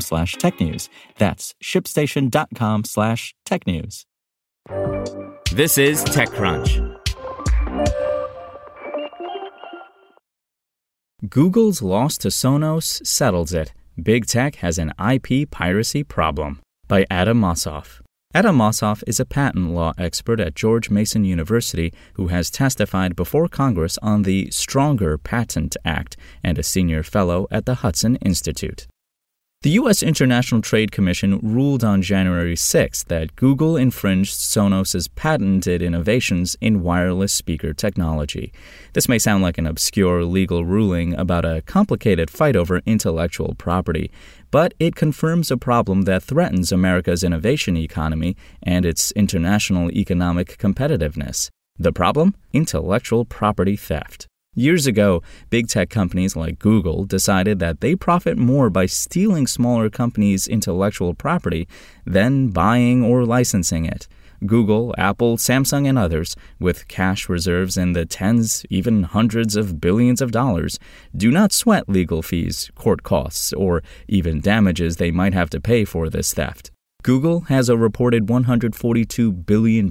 slash technews. That's shipstation.com slash technews. This is TechCrunch. Google's loss to Sonos settles it. Big Tech has an IP piracy problem. By Adam Mossoff. Adam Mossoff is a patent law expert at George Mason University who has testified before Congress on the Stronger Patent Act and a senior fellow at the Hudson Institute. The U.S. International Trade Commission ruled on January 6 that Google infringed Sonos's patented innovations in wireless speaker technology. This may sound like an obscure legal ruling about a complicated fight over intellectual property, but it confirms a problem that threatens America's innovation economy and its international economic competitiveness. The problem? Intellectual property theft. Years ago, big tech companies like Google decided that they profit more by stealing smaller companies' intellectual property than buying or licensing it. Google, Apple, Samsung, and others, with cash reserves in the tens, even hundreds of billions of dollars, do not sweat legal fees, court costs, or even damages they might have to pay for this theft. Google has a reported $142 billion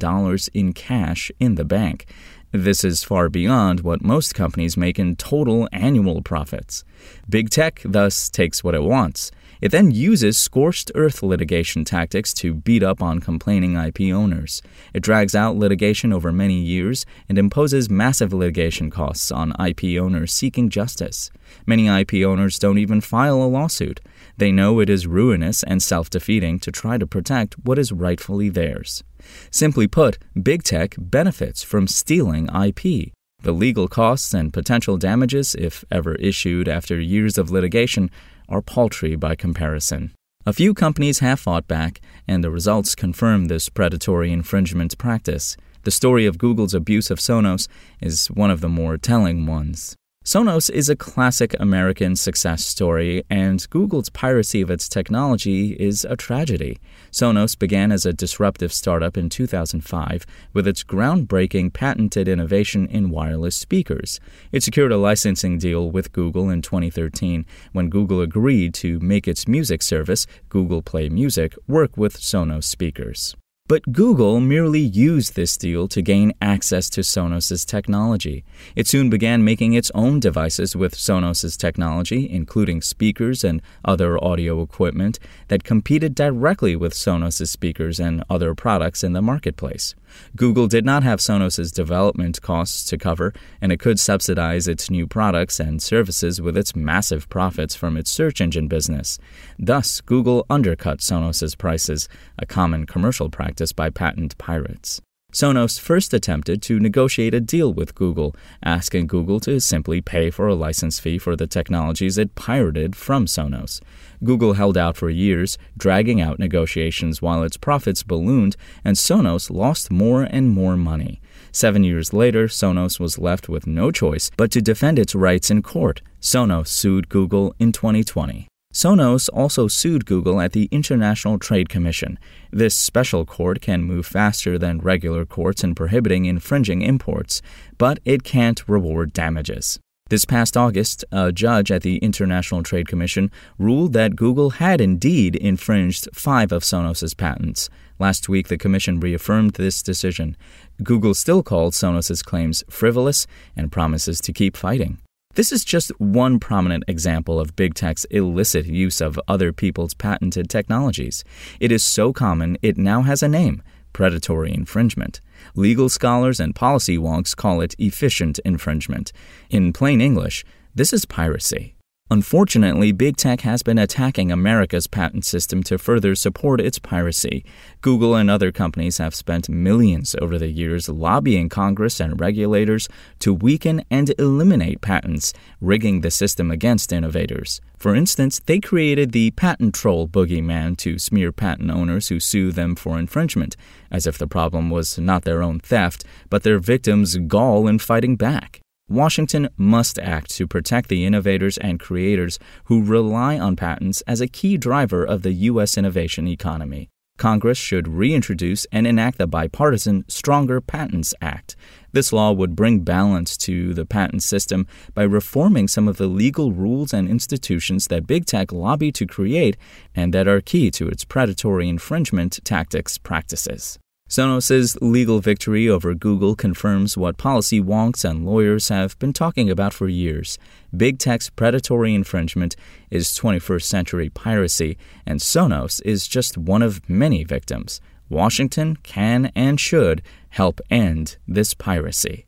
in cash in the bank. This is far beyond what most companies make in total annual profits. Big tech thus takes what it wants. It then uses scorched earth litigation tactics to beat up on complaining IP owners. It drags out litigation over many years and imposes massive litigation costs on IP owners seeking justice. Many IP owners don't even file a lawsuit. They know it is ruinous and self defeating to try to protect what is rightfully theirs. Simply put, big tech benefits from stealing IP. The legal costs and potential damages, if ever issued after years of litigation, are paltry by comparison. A few companies have fought back, and the results confirm this predatory infringement practice. The story of Google's abuse of Sonos is one of the more telling ones. Sonos is a classic American success story, and Google's piracy of its technology is a tragedy. Sonos began as a disruptive startup in 2005 with its groundbreaking patented innovation in wireless speakers. It secured a licensing deal with Google in 2013 when Google agreed to make its music service, Google Play Music, work with Sonos speakers. But Google merely used this deal to gain access to Sonos' technology. It soon began making its own devices with Sonos' technology, including speakers and other audio equipment, that competed directly with Sonos' speakers and other products in the marketplace. Google did not have Sonos' development costs to cover, and it could subsidize its new products and services with its massive profits from its search engine business. Thus, Google undercut Sonos' prices, a common commercial practice by patent pirates. Sonos first attempted to negotiate a deal with Google, asking Google to simply pay for a license fee for the technologies it pirated from Sonos. Google held out for years, dragging out negotiations while its profits ballooned and Sonos lost more and more money. Seven years later, Sonos was left with no choice but to defend its rights in court. Sonos sued Google in 2020. Sonos also sued Google at the International Trade Commission. This special court can move faster than regular courts in prohibiting infringing imports, but it can't reward damages. This past August, a judge at the International Trade Commission ruled that Google had indeed infringed five of Sonos' patents. Last week, the Commission reaffirmed this decision. Google still called Sonos' claims frivolous and promises to keep fighting. This is just one prominent example of big tech's illicit use of other people's patented technologies. It is so common it now has a name predatory infringement. Legal scholars and policy wonks call it efficient infringement. In plain English, this is piracy. Unfortunately, big tech has been attacking America's patent system to further support its piracy. Google and other companies have spent millions over the years lobbying Congress and regulators to weaken and eliminate patents, rigging the system against innovators. For instance, they created the patent troll boogeyman to smear patent owners who sue them for infringement, as if the problem was not their own theft, but their victims' gall in fighting back. Washington must act to protect the innovators and creators who rely on patents as a key driver of the U.S. innovation economy. Congress should reintroduce and enact the bipartisan Stronger Patents Act. This law would bring balance to the patent system by reforming some of the legal rules and institutions that big tech lobby to create and that are key to its predatory infringement tactics practices. Sonos' legal victory over Google confirms what policy wonks and lawyers have been talking about for years. Big tech's predatory infringement is 21st century piracy, and Sonos is just one of many victims. Washington can and should help end this piracy.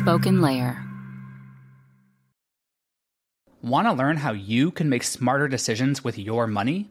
SpokenLayer. Want to learn how you can make smarter decisions with your money?